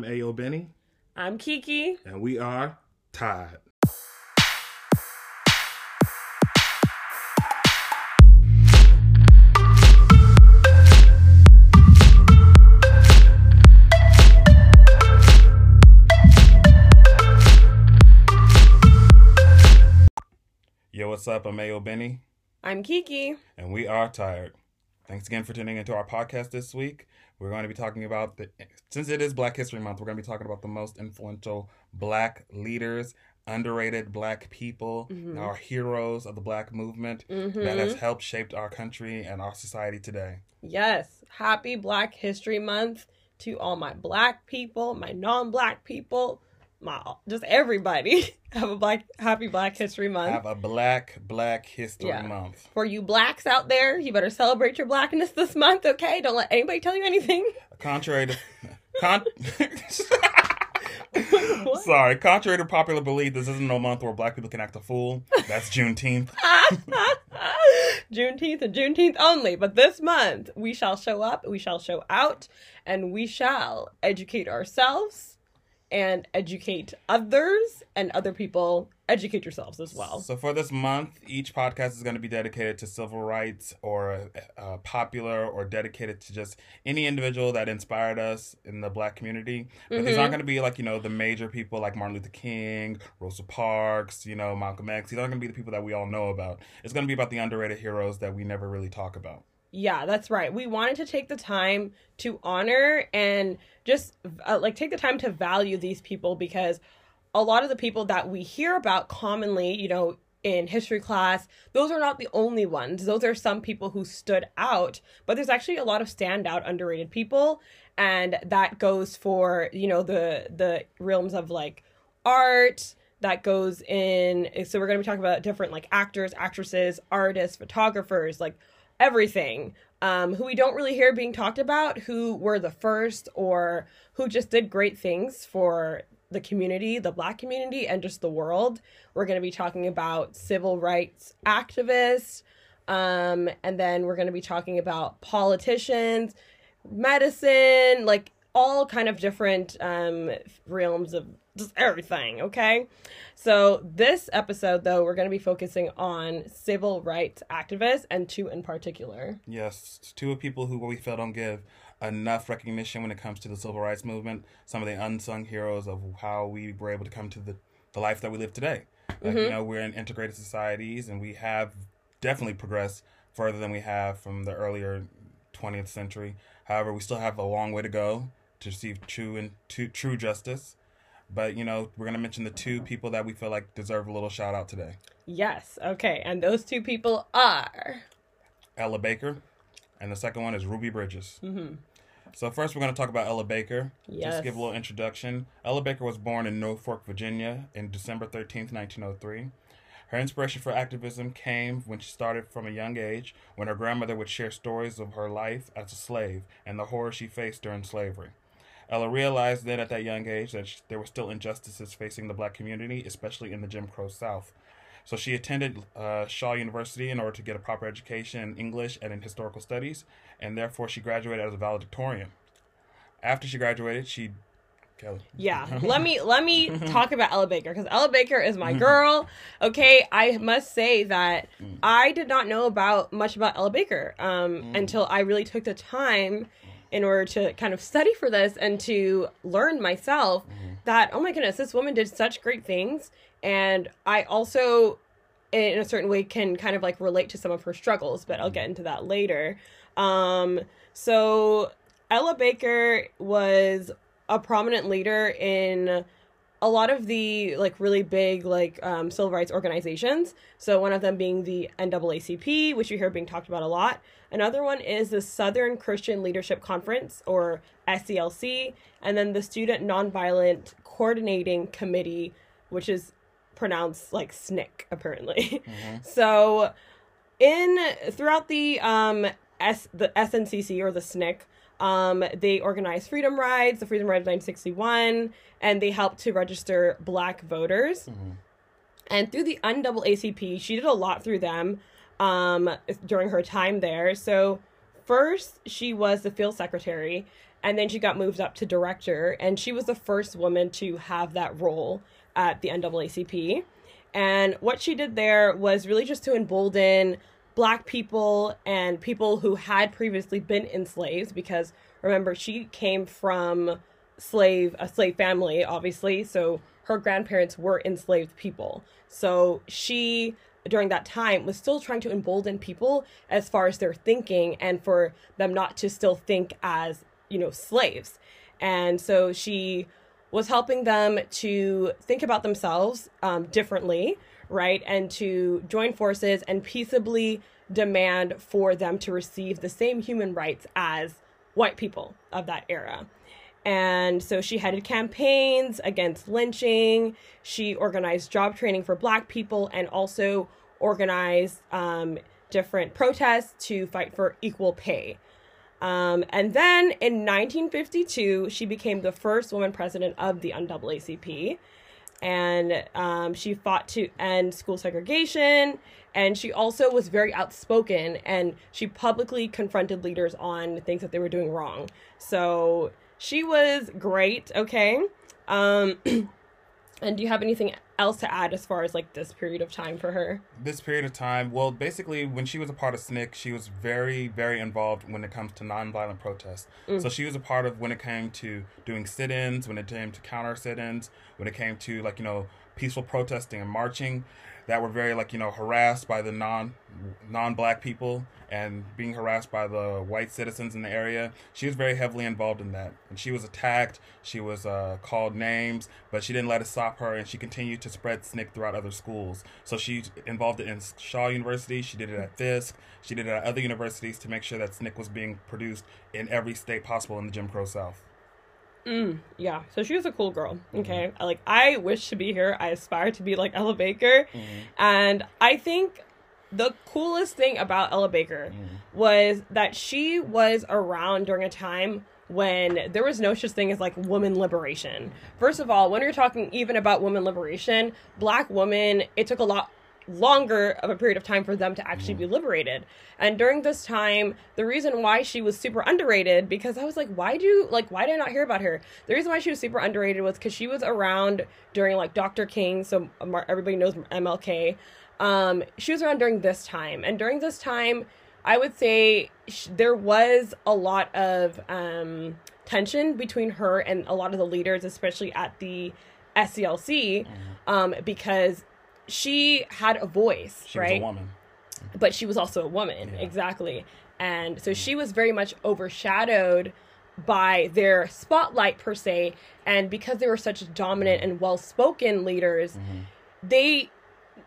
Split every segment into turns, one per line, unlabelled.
I'm Ayo Benny,
I'm Kiki.
and we are Tied. Yo, what's up? I'm Ayo Benny,
I'm Kiki.
and we are tired. Thanks again for tuning into our podcast this week. We're going to be talking about the since it is Black History Month, we're going to be talking about the most influential black leaders, underrated black people, mm-hmm. our heroes of the black movement mm-hmm. that has helped shaped our country and our society today.
Yes, happy Black History Month to all my black people, my non-black people, my just everybody. Have a black happy Black History Month.
Have a black Black History
Yeah.
Month.
For you blacks out there, you better celebrate your blackness this month, okay? Don't let anybody tell you anything.
Contrary to con- Sorry, contrary to popular belief, this isn't no month where black people can act a fool. That's Juneteenth.
Juneteenth and Juneteenth only, but this month we shall show up, we shall show out, and we shall educate ourselves and educate others, and other people educate yourselves as well.
So for this month, each podcast is going to be dedicated to civil rights or uh, popular or dedicated to just any individual that inspired us in the black community. But these aren't going to be like, you know, the major people like Martin Luther King, Rosa Parks, you know, Malcolm X. These aren't going to be the people that we all know about. It's going to be about the underrated heroes that we never really talk about.
Yeah, that's right. We wanted to take the time to honor and just uh, like take the time to value these people because a lot of the people that we hear about commonly, you know, in history class, those are not the only ones. Those are some people who stood out, but there's actually a lot of standout underrated people and that goes for, you know, the the realms of like art that goes in so we're going to be talking about different like actors, actresses, artists, photographers, like everything um, who we don't really hear being talked about, who were the first or who just did great things for the community, the black community, and just the world. We're going to be talking about civil rights activists. Um, and then we're going to be talking about politicians, medicine, like all kind of different um, realms of just everything, okay? So, this episode, though, we're going to be focusing on civil rights activists and two in particular.
Yes, two of people who we feel don't give enough recognition when it comes to the civil rights movement. Some of the unsung heroes of how we were able to come to the, the life that we live today. Like, You mm-hmm. know, we're in integrated societies and we have definitely progressed further than we have from the earlier 20th century. However, we still have a long way to go to receive true and to, true justice. But you know, we're gonna mention the two people that we feel like deserve a little shout out today.
Yes, okay, and those two people are.
Ella Baker, and the second one is Ruby Bridges. Mm-hmm. So first, we're going to talk about Ella Baker.
Yes.
Just give a little introduction. Ella Baker was born in Norfolk, Virginia, in December thirteenth, nineteen hundred three. Her inspiration for activism came when she started from a young age, when her grandmother would share stories of her life as a slave and the horror she faced during slavery. Ella realized then at that young age that there were still injustices facing the black community, especially in the Jim Crow South. So she attended uh, Shaw University in order to get a proper education in English and in historical studies, and therefore she graduated as a valedictorian. After she graduated, she Kelly.
Yeah, let me let me talk about Ella Baker because Ella Baker is my girl. Okay, I must say that I did not know about much about Ella Baker um, until I really took the time in order to kind of study for this and to learn myself that oh my goodness, this woman did such great things, and I also in a certain way can kind of like relate to some of her struggles, but I'll get into that later. Um, so Ella Baker was a prominent leader in a lot of the like really big like um, civil rights organizations. So one of them being the NAACP, which you hear being talked about a lot. Another one is the Southern Christian Leadership Conference or SCLC, and then the Student Nonviolent Coordinating Committee, which is pronounced like SNCC apparently. so in throughout the um S the SNCC or the SNCC, um, they organized freedom rides, the Freedom Ride of 1961, and they helped to register black voters. And through the NAACP, she did a lot through them um, during her time there. So first, she was the field secretary, and then she got moved up to director, and she was the first woman to have that role at the NAACP. And what she did there was really just to embolden black people and people who had previously been enslaved because remember she came from slave a slave family obviously. So her grandparents were enslaved people. So she during that time was still trying to embolden people as far as their thinking and for them not to still think as you know slaves. And so she was helping them to think about themselves um, differently right and to join forces and peaceably demand for them to receive the same human rights as white people of that era and so she headed campaigns against lynching. She organized job training for black people and also organized um, different protests to fight for equal pay. Um, and then in 1952, she became the first woman president of the NAACP. And um, she fought to end school segregation. And she also was very outspoken and she publicly confronted leaders on things that they were doing wrong. So she was great, okay? Um, and do you have anything else to add as far as like this period of time for her?
This period of time, well, basically, when she was a part of SNCC, she was very, very involved when it comes to nonviolent protests. Mm. So she was a part of when it came to doing sit-ins, when it came to counter sit-ins, when it came to like you know peaceful protesting and marching that were very like you know harassed by the non non-black people and being harassed by the white citizens in the area. She was very heavily involved in that, and she was attacked. She was uh, called names, but she didn't let it stop her, and she continued to spread SNCC throughout other schools. So she involved it in Shaw University. She did it at Fisk. She did it at other universities to make sure that SNCC was being produced in every state possible in the Jim Crow South.
Mm, yeah. So she was a cool girl. Okay. Mm-hmm. Like I wish to be here. I aspire to be like Ella Baker. Mm-hmm. And I think the coolest thing about Ella Baker mm-hmm. was that she was around during a time when there was no such thing as like woman liberation. First of all, when you're talking even about woman liberation, black women, it took a lot longer of a period of time for them to actually be liberated. And during this time, the reason why she was super underrated because I was like, why do like why did I not hear about her? The reason why she was super underrated was because she was around during like Dr. King, so everybody knows MLK. Um, she was around during this time, and during this time, I would say sh- there was a lot of um, tension between her and a lot of the leaders, especially at the SCLC, mm-hmm. um, because she had a voice,
she
right?
was a woman.
But she was also a woman, yeah. exactly. And so she was very much overshadowed by their spotlight per se and because they were such dominant and well-spoken leaders mm-hmm. they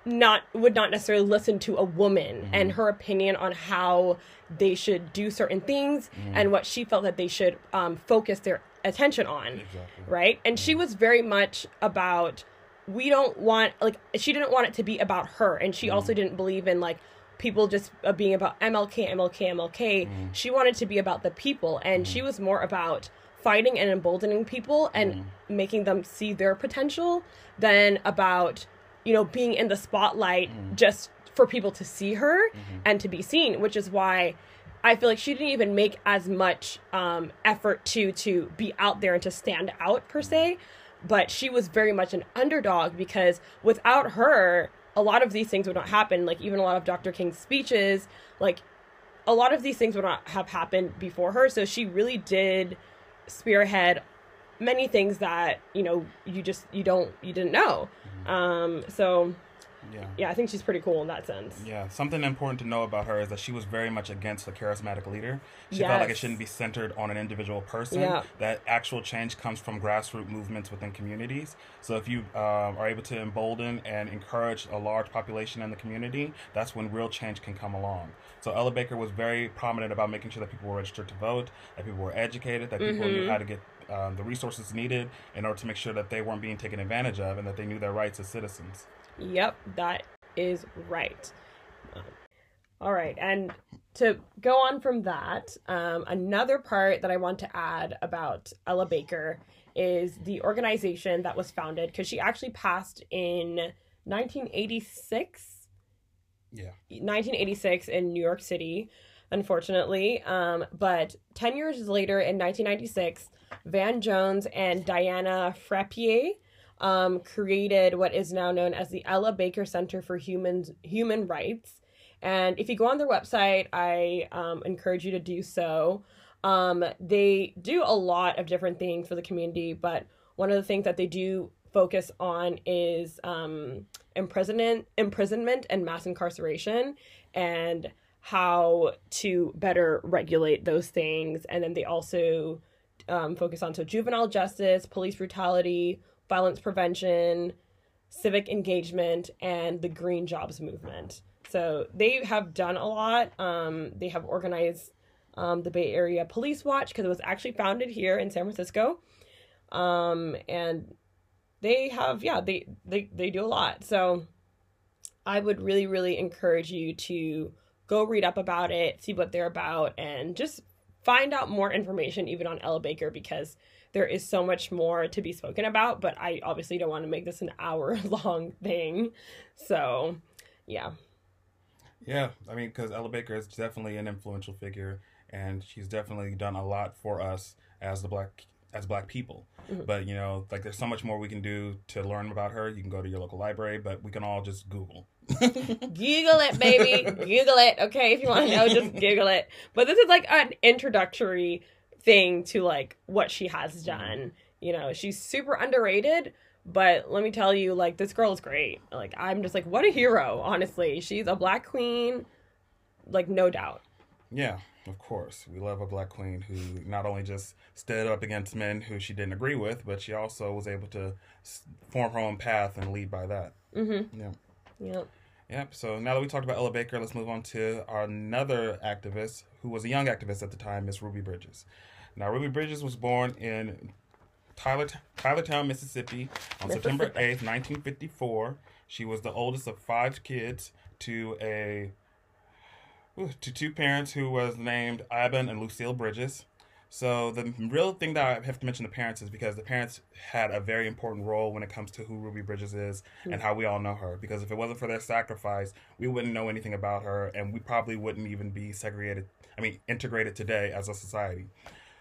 not would not necessarily listen to a woman mm-hmm. and her opinion on how they should do certain things mm-hmm. and what she felt that they should um, focus their attention on exactly. right and she was very much about we don't want like she didn't want it to be about her and she mm. also didn't believe in like people just uh, being about MLK MLK MLK mm. she wanted to be about the people and mm. she was more about fighting and emboldening people and mm. making them see their potential than about you know being in the spotlight mm. just for people to see her mm-hmm. and to be seen which is why I feel like she didn't even make as much um, effort to to be out there and to stand out per se but she was very much an underdog because without her, a lot of these things would not happen. Like even a lot of Dr. King's speeches, like a lot of these things would not have happened before her. So she really did spearhead many things that you know you just you don't you didn't know. Mm-hmm. Um, so yeah. Yeah, I think she's pretty cool in that sense.
Yeah. Something important to know about her is that she was very much against the charismatic leader. She yes. felt like it shouldn't be centered on an individual person. Yeah. That actual change comes from grassroots movements within communities. So if you uh, are able to embolden and encourage a large population in the community, that's when real change can come along. So Ella Baker was very prominent about making sure that people were registered to vote, that people were educated, that people mm-hmm. knew how to get um, the resources needed in order to make sure that they weren't being taken advantage of and that they knew their rights as citizens.
Yep, that is right. Um, all right, and to go on from that, um, another part that I want to add about Ella Baker is the organization that was founded because she actually passed in 1986.
Yeah.
1986 in New York City. unfortunately. Um, but 10 years later, in 1996, Van Jones and Diana Frappier um, created what is now known as the Ella Baker Center for Human, Human Rights. And if you go on their website, I um, encourage you to do so. Um, they do a lot of different things for the community, but one of the things that they do focus on is um, imprisonment, imprisonment and mass incarceration, and how to better regulate those things. And then they also um, focus on so juvenile justice, police brutality, violence prevention, civic engagement, and the green jobs movement. So they have done a lot. Um, they have organized um, the Bay Area Police Watch because it was actually founded here in San Francisco. Um, and they have, yeah, they, they, they do a lot. So I would really, really encourage you to go read up about it, see what they're about, and just find out more information even on Ella Baker because there is so much more to be spoken about. But I obviously don't want to make this an hour long thing. So, yeah.
Yeah, I mean, because Ella Baker is definitely an influential figure, and she's definitely done a lot for us as the black as black people. Mm-hmm. But you know, like there's so much more we can do to learn about her. You can go to your local library, but we can all just Google.
Google it, baby. Google it. Okay, if you want to know, just Google it. But this is like an introductory thing to like what she has mm-hmm. done. You know, she's super underrated, but let me tell you, like this girl is great. Like I'm just like, what a hero. Honestly, she's a black queen, like no doubt.
Yeah, of course. We love a black queen who not only just stood up against men who she didn't agree with, but she also was able to form her own path and lead by that.
Mm-hmm. Yeah. Yep.
Yep. So now that we talked about Ella Baker, let's move on to our another activist who was a young activist at the time, Miss Ruby Bridges. Now, Ruby Bridges was born in Tyler, Tylertown, Mississippi on September 8th, 1954. She was the oldest of five kids to a to two parents who was named Ivan and Lucille Bridges. So the real thing that I have to mention the parents is because the parents had a very important role when it comes to who Ruby Bridges is mm-hmm. and how we all know her. Because if it wasn't for their sacrifice, we wouldn't know anything about her, and we probably wouldn't even be segregated. I mean, integrated today as a society.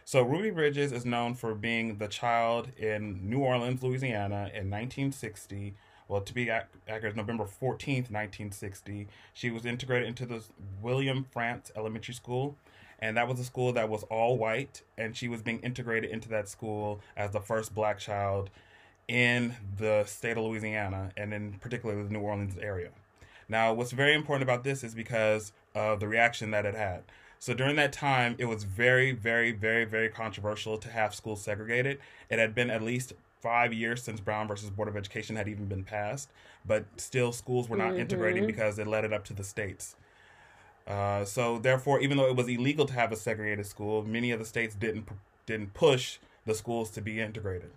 So Ruby Bridges is known for being the child in New Orleans, Louisiana in 1960. Well, to be accurate, November 14th, 1960. She was integrated into the William Frantz Elementary School. And that was a school that was all white. And she was being integrated into that school as the first black child in the state of Louisiana and in particularly the New Orleans area. Now, what's very important about this is because of the reaction that it had. So during that time, it was very, very, very, very controversial to have schools segregated. It had been at least five years since Brown versus Board of Education had even been passed, but still schools were not mm-hmm. integrating because it led it up to the states. Uh, so therefore, even though it was illegal to have a segregated school, many of the states didn't didn't push the schools to be integrated.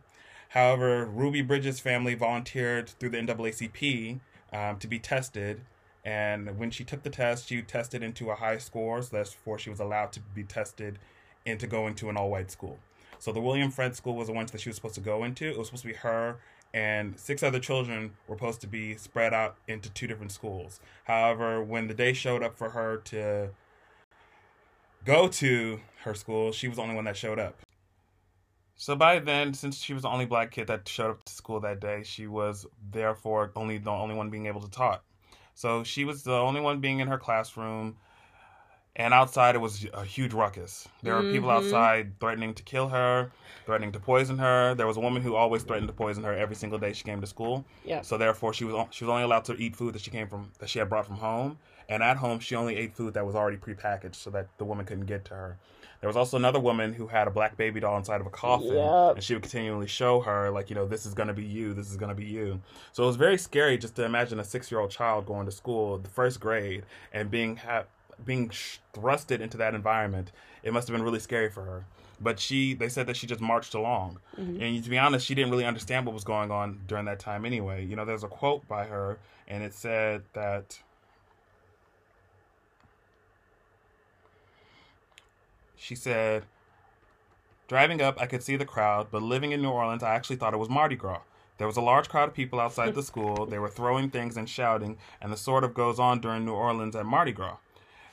However, Ruby Bridges' family volunteered through the NAACP um, to be tested and when she took the test, she tested into a high score, so that's before she was allowed to be tested into going to an all white school. So the William Frantz School was the one that she was supposed to go into. It was supposed to be her and six other children were supposed to be spread out into two different schools. However, when the day showed up for her to go to her school, she was the only one that showed up. So by then, since she was the only black kid that showed up to school that day, she was therefore only the only one being able to talk. So she was the only one being in her classroom. And outside, it was a huge ruckus. There mm-hmm. were people mm-hmm. outside threatening to kill her, threatening to poison her. There was a woman who always threatened to poison her every single day she came to school.
Yeah.
So therefore, she was she was only allowed to eat food that she came from that she had brought from home. And at home, she only ate food that was already prepackaged, so that the woman couldn't get to her. There was also another woman who had a black baby doll inside of a coffin, yep. and she would continually show her, like, you know, this is going to be you, this is going to be you. So it was very scary just to imagine a six year old child going to school, the first grade, and being ha- being thrusted into that environment. It must have been really scary for her. But she, they said that she just marched along, mm-hmm. and to be honest, she didn't really understand what was going on during that time anyway. You know, there's a quote by her, and it said that She said, Driving up, I could see the crowd, but living in New Orleans, I actually thought it was Mardi Gras. There was a large crowd of people outside the school. They were throwing things and shouting, and the sort of goes on during New Orleans at Mardi Gras.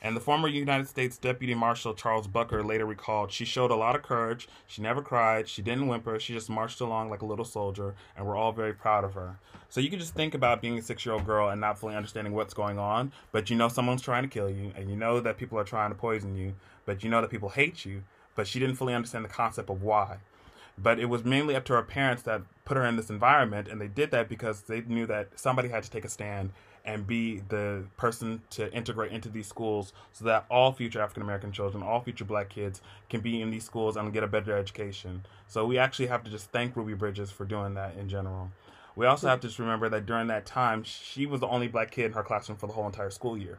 And the former United States Deputy Marshal Charles Burks later recalled, she showed a lot of courage. She never cried. She didn't whimper. She just marched along like a little soldier, and we're all very proud of her. So you can just think about being a six year old girl and not fully understanding what's going on, but you know someone's trying to kill you, and you know that people are trying to poison you, but you know that people hate you, but she didn't fully understand the concept of why. But it was mainly up to her parents that put her in this environment, and they did that because they knew that somebody had to take a stand and be the person to integrate into these schools so that all future African American children, all future black kids can be in these schools and get a better education. So we actually have to just thank Ruby Bridges for doing that in general. We also have to just remember that during that time, she was the only black kid in her classroom for the whole entire school year.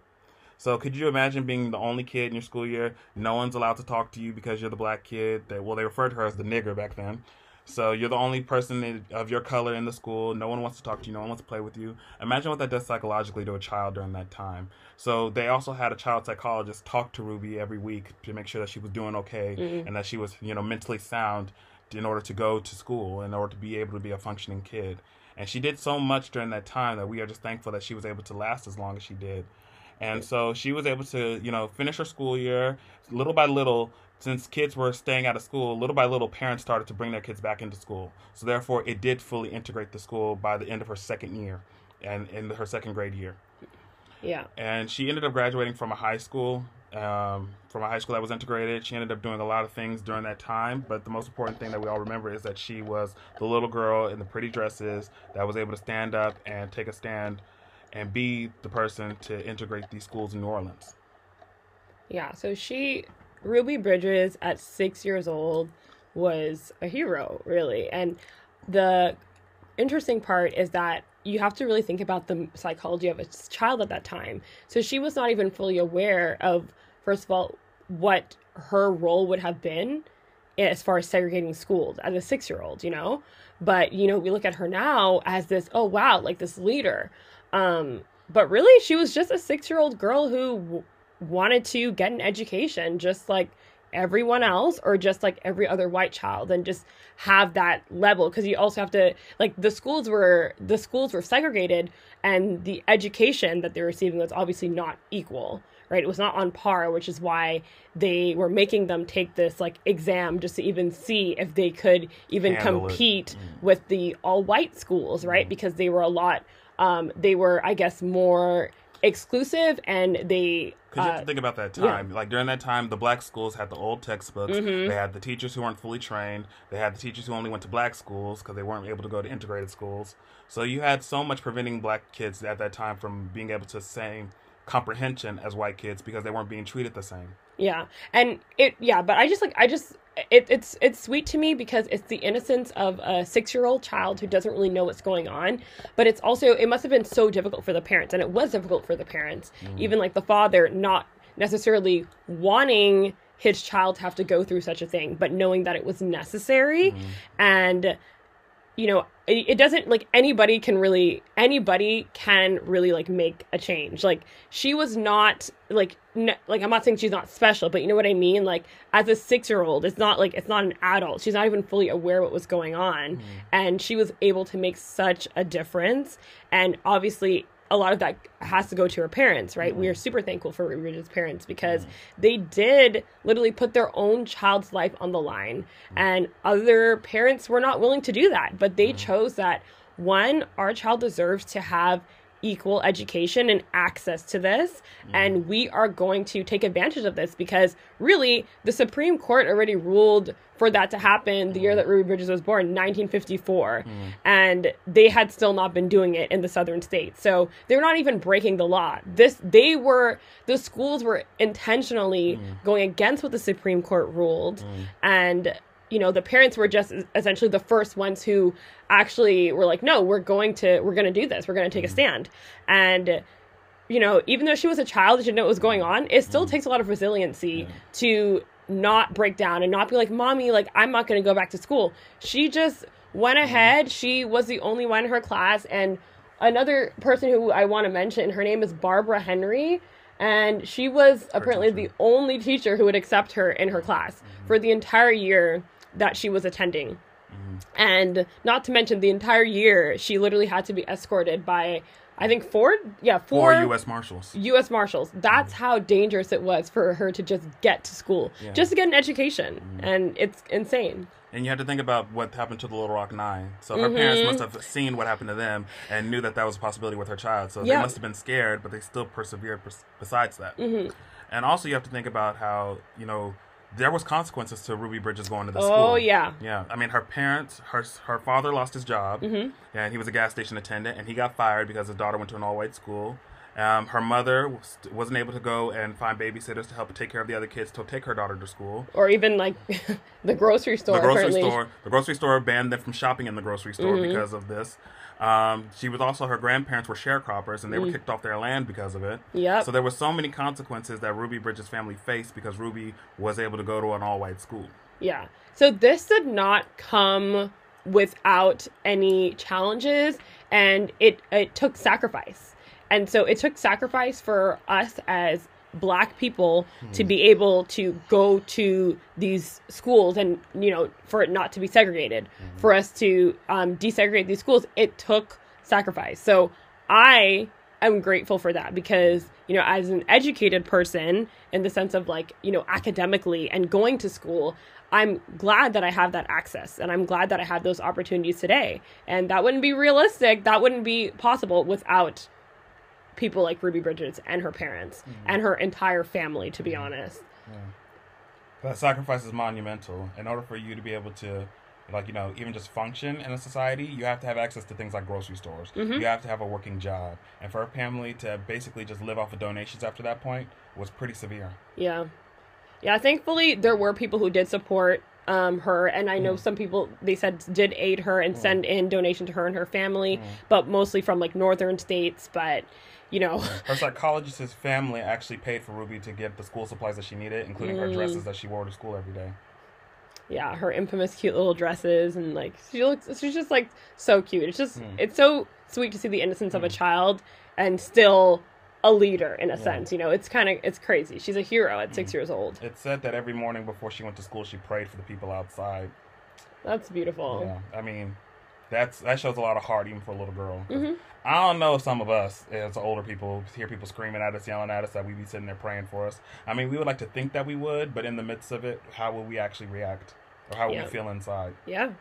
So could you imagine being the only kid in your school year? No one's allowed to talk to you because you're the black kid. That well, they referred to her as the nigger back then. So you're the only person of your color in the school. No one wants to talk to you. No one wants to play with you. Imagine what that does psychologically to a child during that time. So they also had a child psychologist talk to Ruby every week to make sure that she was doing okay mm-hmm. and that she was, you know, mentally sound in order to go to school, in order to be able to be a functioning kid. And she did so much during that time that we are just thankful that she was able to last as long as she did. And so she was able to, you know, finish her school year little by little. Since kids were staying out of school, little by little, parents started to bring their kids back into school. So therefore, it did fully integrate the school by the end of her second year, and in her second grade year.
Yeah.
And she ended up graduating from a high school, um, from a high school that was integrated. She ended up doing a lot of things during that time, but the most important thing that we all remember is that she was the little girl in the pretty dresses that was able to stand up and take a stand and be the person to integrate these schools in New Orleans.
Yeah, so she, Ruby Bridges, at six years old, was a hero, really. And the interesting part is that you have to really think about the psychology of a child at that time. So she was not even fully aware of, first of all, what her role would have been as far as segregating schools as a six year old, you know? But, you know, we look at her now as this, oh, wow, like this leader. Um, but really, she was just a six year old girl who w- wanted to get an education, just like everyone else, or just like every other white child, and just have that level. Because you also have to like the schools were the schools were segregated, and the education that they're receiving was obviously not equal. Right, it was not on par, which is why they were making them take this like exam just to even see if they could even Handle compete mm. with the all white schools, right? Mm. Because they were a lot um, they were, I guess, more exclusive and they
because you have to uh, think about that time. Yeah. Like during that time, the black schools had the old textbooks. Mm-hmm. They had the teachers who weren't fully trained. They had the teachers who only went to black schools because they weren't able to go to integrated schools. So you had so much preventing black kids at that time from being able to same comprehension as white kids because they weren't being treated the same.
Yeah, and it yeah, but I just like I just it, it's it's sweet to me because it's the innocence of a six year old child who doesn't really know what's going on. But it's also it must have been so difficult for the parents, and it was difficult for the parents, mm. even like the father not necessarily wanting his child to have to go through such a thing, but knowing that it was necessary, mm. and you know it doesn't like anybody can really anybody can really like make a change. Like she was not like n- like i'm not saying she's not special but you know what i mean? Like as a six year old it's not like it's not an adult. She's not even fully aware what was going on. Mm. and she was able to make such a difference. And obviously a lot of that has to go to her parents, right? Mm-hmm. We are super thankful for Bridges' parents because mm-hmm. they did literally put their own child's life on the line. Mm-hmm. And other parents were not willing to do that, but they mm-hmm. chose that one, our child deserves to have equal education and access to this. Mm. And we are going to take advantage of this because really the Supreme Court already ruled for that to happen the year that Ruby Bridges was born, 1954. Mm. And they had still not been doing it in the southern states. So they're not even breaking the law. This they were the schools were intentionally mm. going against what the Supreme Court ruled. Mm. And you know the parents were just essentially the first ones who actually were like no we're going to we're going to do this. We're going to take a mm-hmm. stand. And you know even though she was a child she didn't know what was going on it still mm-hmm. takes a lot of resiliency to not break down and not be like mommy like i'm not going to go back to school. She just went mm-hmm. ahead. She was the only one in her class. And another person who i want to mention her name is barbara henry. And she was apparently the only teacher who would accept her in her class for the entire year that she was attending. And not to mention the entire year, she literally had to be escorted by, I think, four, yeah, four,
Or U.S. Marshals.
U.S. Marshals. That's how dangerous it was for her to just get to school,
Yeah.
just to get an education. And it's insane.
And you had to think about what happened to the Little Rock Nine. So her parents
Mm-hmm.
must have seen what happened to them and knew that that was a possibility with her child. So
Yeah.
they must have been scared, but they still persevered pers- besides that.
Mm-hmm.
And also, you have to think about how you know there was consequences to Ruby Bridges going to the
Oh,
school.
Oh yeah.
yeah. I mean, her parents, her her father lost his job,
Mm-hmm.
and he was a gas station attendant, and he got fired because his daughter went to an all white school. Um, her mother was, wasn't able to go and find babysitters to help take care of the other kids to take her daughter to school
Or even like the grocery store.
the grocery
apparently.
store the grocery store banned them from shopping in the grocery store
Mm-hmm.
because of this um, she was also her grandparents were sharecroppers and they were kicked off their land because of it
Mm. Yep.
so there were so many consequences that ruby bridges family faced because ruby was able to go to an all-white school
Yeah. So this did not come without any challenges and it it took sacrifice. And so it took sacrifice for us as black people to be able to go to these schools and you know for it not to be segregated. For us to um, desegregate these schools it took sacrifice. So i am grateful for that because you know as an educated person in the sense of like you know academically and going to school i'm glad that i have that access and i'm glad that i have those opportunities today. And that wouldn't be realistic. That wouldn't be possible without people like ruby bridges and her parents and her entire family to be honest.
That sacrifice is monumental. In order for you to be able to like you know even just function in a society you have to have access to things like grocery stores.
Mm-hmm.
you have to have a working job. And for her family to basically just live off of donations after that point was pretty severe.
Yeah. Yeah, thankfully there were people who did support um, her and I know mm. some people they said did aid her and mm. send in donation to her and her family, mm. but mostly from like northern states, but you know,
Her psychologist's family actually paid for Ruby to get the school supplies that she needed, including her
Mm.
dresses that she wore to school every day.
yeah, her infamous cute little dresses and like she looks she's just like so cute. It's just it's so sweet to see the innocence of a child and still a leader in a sense, you know. It's kind of it's crazy. She's a hero at 6 years old.
It said that every morning before she went to school, she prayed for the people outside.
That's beautiful.
Yeah, I mean, that's that shows a lot of heart even for a little girl.
Mm-hmm.
I don't know some of us, as older people, hear people screaming at us, yelling at us, that we'd be sitting there praying for us. I mean, we would like to think that we would, but in the midst of it, how will we actually react, or how will
Yeah.
we feel inside?
Yeah.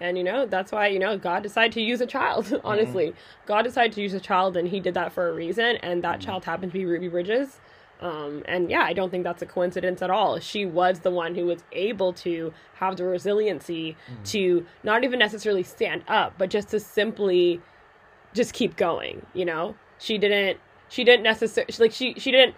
And you know, that's why, you know, God decided to use a child, honestly. God decided to use a child and he did that for a reason and that child happened to be Ruby Bridges. Um, and yeah, I don't think that's a coincidence at all. She was the one who was able to have the resiliency to not even necessarily stand up, but just to simply just keep going, you know? She didn't she didn't necessarily like she she didn't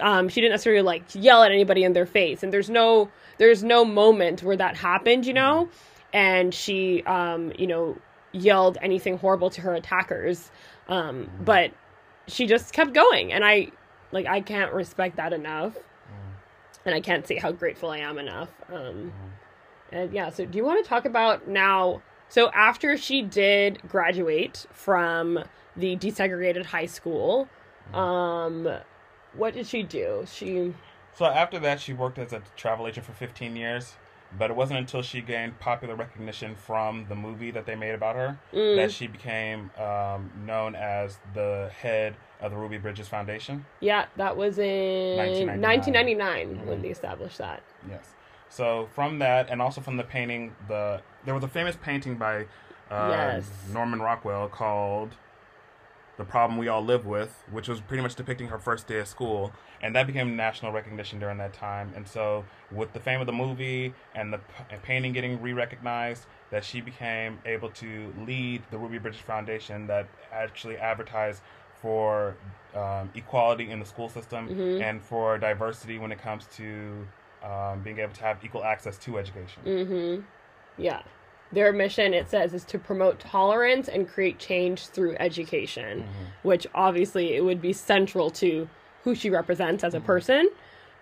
um she didn't necessarily like yell at anybody in their face and there's no there's no moment where that happened, you know? And she um, you know, yelled anything horrible to her attackers. Um, but she just kept going and I like I can't respect that enough. And I can't say how grateful I am enough. Um and yeah, so do you want to talk about now? So after she did graduate from the desegregated high school, um, what did she do? She
So after that, she worked as a travel agent for 15 years. But it wasn't until she gained popular recognition from the movie that they made about her
Mm.
that she became um, known as the head of the Ruby Bridges Foundation.
yeah, that was in
1999.
1999 when they established that.
Yes. So from that, and also from the painting, the there was a famous painting by uh,
Yes.
Norman Rockwell called "The Problem We All Live With," which was pretty much depicting her first day of school, and that became national recognition during that time. And so, with the fame of the movie and the and painting getting re-recognized, that she became able to lead the Ruby Bridges Foundation that actually advertised for um, equality in the school system
Mhm.
and for diversity when it comes to um, being able to have equal access to education.
Mm-hmm. Yeah. Their mission, it says, is to promote tolerance and create change through education, mm-hmm. which obviously it would be central to who she represents as a mm-hmm. person,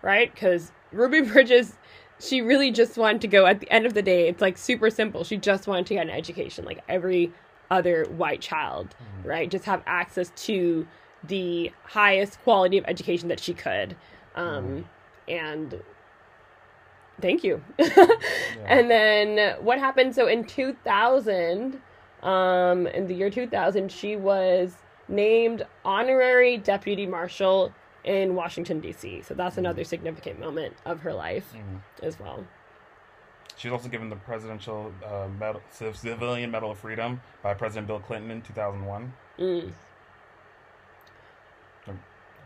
right? Because Ruby Bridges, she really just wanted to go at the end of the day, it's like super simple. She just wanted to get an education, like every other white child, mm-hmm. right? Just have access to the highest quality of education that she could. Um, And Thank you. And then what happened? So in 2000, um, in the year 2000, she was named honorary deputy marshal in Washington D.C. So that's another significant moment of her life
Mhm.
as well.
She was also given the Presidential uh, medal, Civilian Medal of Freedom by President Bill Clinton in 2001.
Mm.
Or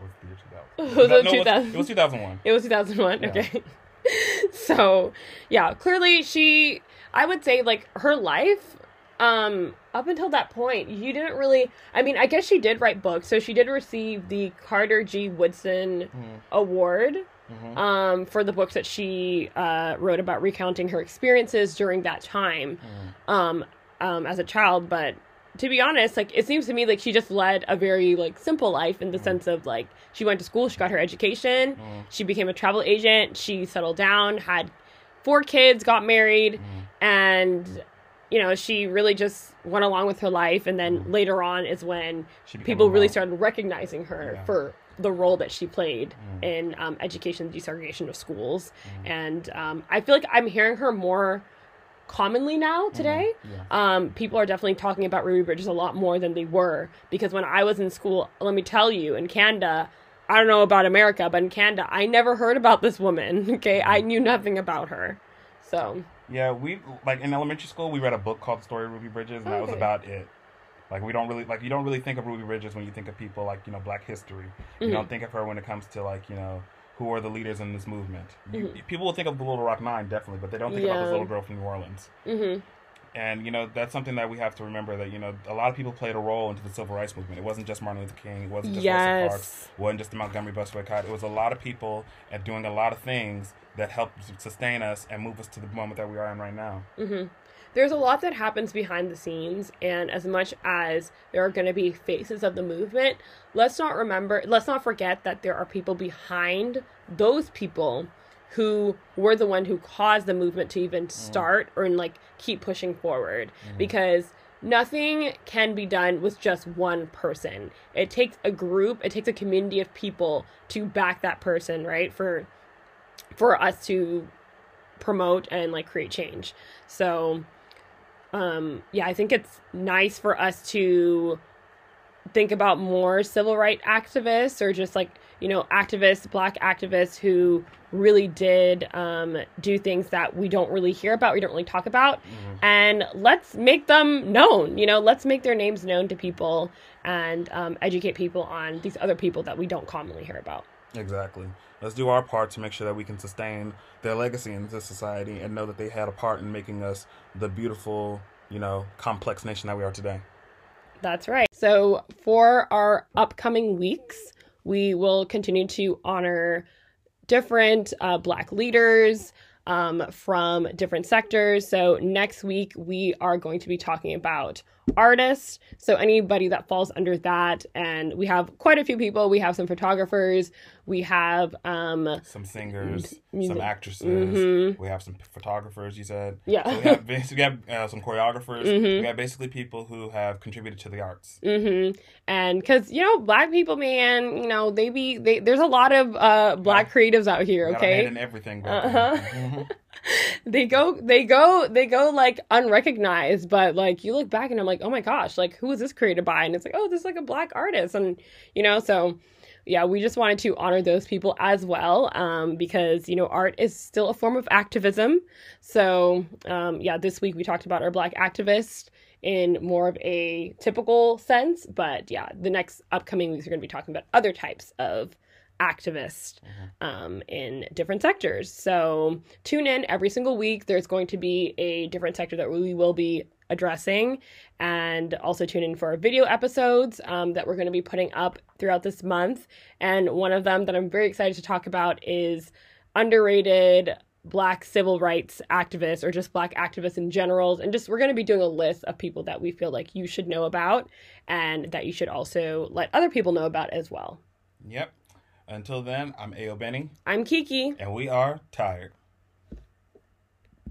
was it the year 2000?
Was it
No,
2000?
It was 2001.
It was 2001.
Yeah.
Okay. so, yeah, clearly she I would say like her life um up until that point, you didn't really I mean, I guess she did write books. So she did receive the Carter G. Woodson
Mhm.
award
Mhm.
um for the books that she uh wrote about recounting her experiences during that time
Mhm.
um um as a child, but to be honest, like it seems to me like she just led a very like simple life in the sense of like she went to school, she got her education,
Mhm.
she became a travel agent, she settled down, had four kids, got married,
Mhm.
and you know, she really just went along with her life and then
Mhm.
later on is when
She
people really started recognizing her
Yeah.
for the role that she played
Mhm.
in um, education desegregation of schools
Mhm.
and um, i feel like i'm hearing her more commonly now today
Mhm. Yeah.
um, people are definitely talking about ruby bridges a lot more than they were because when i was in school let me tell you in canada i don't know about america but in canada i never heard about this woman okay i knew nothing about her so
Yeah, we like in elementary school we read a book called The Story of Ruby Bridges, and that was about it. Like we don't really like you don't really think of Ruby Bridges when you think of people like you know Black history. You
Mhm.
don't think of her when it comes to like you know who are the leaders in this movement. You,
Mhm.
People will think of the Little Rock Nine definitely, but they don't think about this little girl from New Orleans.
mhm.
And you know that's something that we have to remember that you know a lot of people played a role into the civil rights movement. It wasn't just Martin Luther King. It wasn't just Rosa Parks. It wasn't just the Montgomery bus boycott. It was a lot of people doing a lot of things that helped sustain us and move us to the moment that we are in right now.
hmm There's a lot that happens behind the scenes, and as much as there are going to be faces of the movement, let's not remember, let's not forget that there are people behind those people who were the one who caused the movement to even start or like keep pushing forward because nothing can be done with just one person. It takes a group, it takes a community of people to back that person, right? For for us to promote and like create change. So um yeah, I think it's nice for us to think about more civil right activists or just like, you know, activists, black activists who really did um do things that we don't really hear about, we don't really talk about. And let's make them known, you know, let's make their names known to people and um, educate people on these other people that we don't commonly hear about.
Exactly. Let's do our part to make sure that we can sustain their legacy in this society and know that they had a part in making us the beautiful, you know, complex nation that we are today.
That's right. So, for our upcoming weeks, we will continue to honor different uh, Black leaders um, from different sectors. So, next week, we are going to be talking about artists. So, anybody that falls under that. And we have quite a few people. We have some photographers, we have, um,
Some singers,
Music.
some actresses,
Mhm.
we have some photographers, you said.
Yeah.
So we have, bas- we have uh, some choreographers.
Mhm.
We have basically people who have contributed to the arts.
hmm And because you know, black people, man, you know, they be they. There's a lot of uh black creatives out here.
Got our hand
Okay,
in everything.
Uh-huh.
Mhm.
they go, they go, they go like unrecognized. But like you look back and I'm like, oh my gosh, like who was this created by? And it's like, oh, this is like a black artist, and you know, so yeah, we just wanted to honor those people as well, um, because you know, art is still a form of activism. So um, yeah, this week we talked about our black activist in more of a typical sense, but yeah, the next upcoming weeks we're going to be talking about other types of activists um, in different sectors. So tune in every single week. There's going to be a different sector that we will be addressing, and also tune in for our video episodes um, that we're going to be putting up throughout this month. And one of them that I'm very excited to talk about is underrated black civil rights activists or just black activists in general and just we're going to be doing a list of people that we feel like you should know about and that you should also let other people know about as well
Yep. Until then, I'm Ayo Benny,
i'm kiki
and we are tired.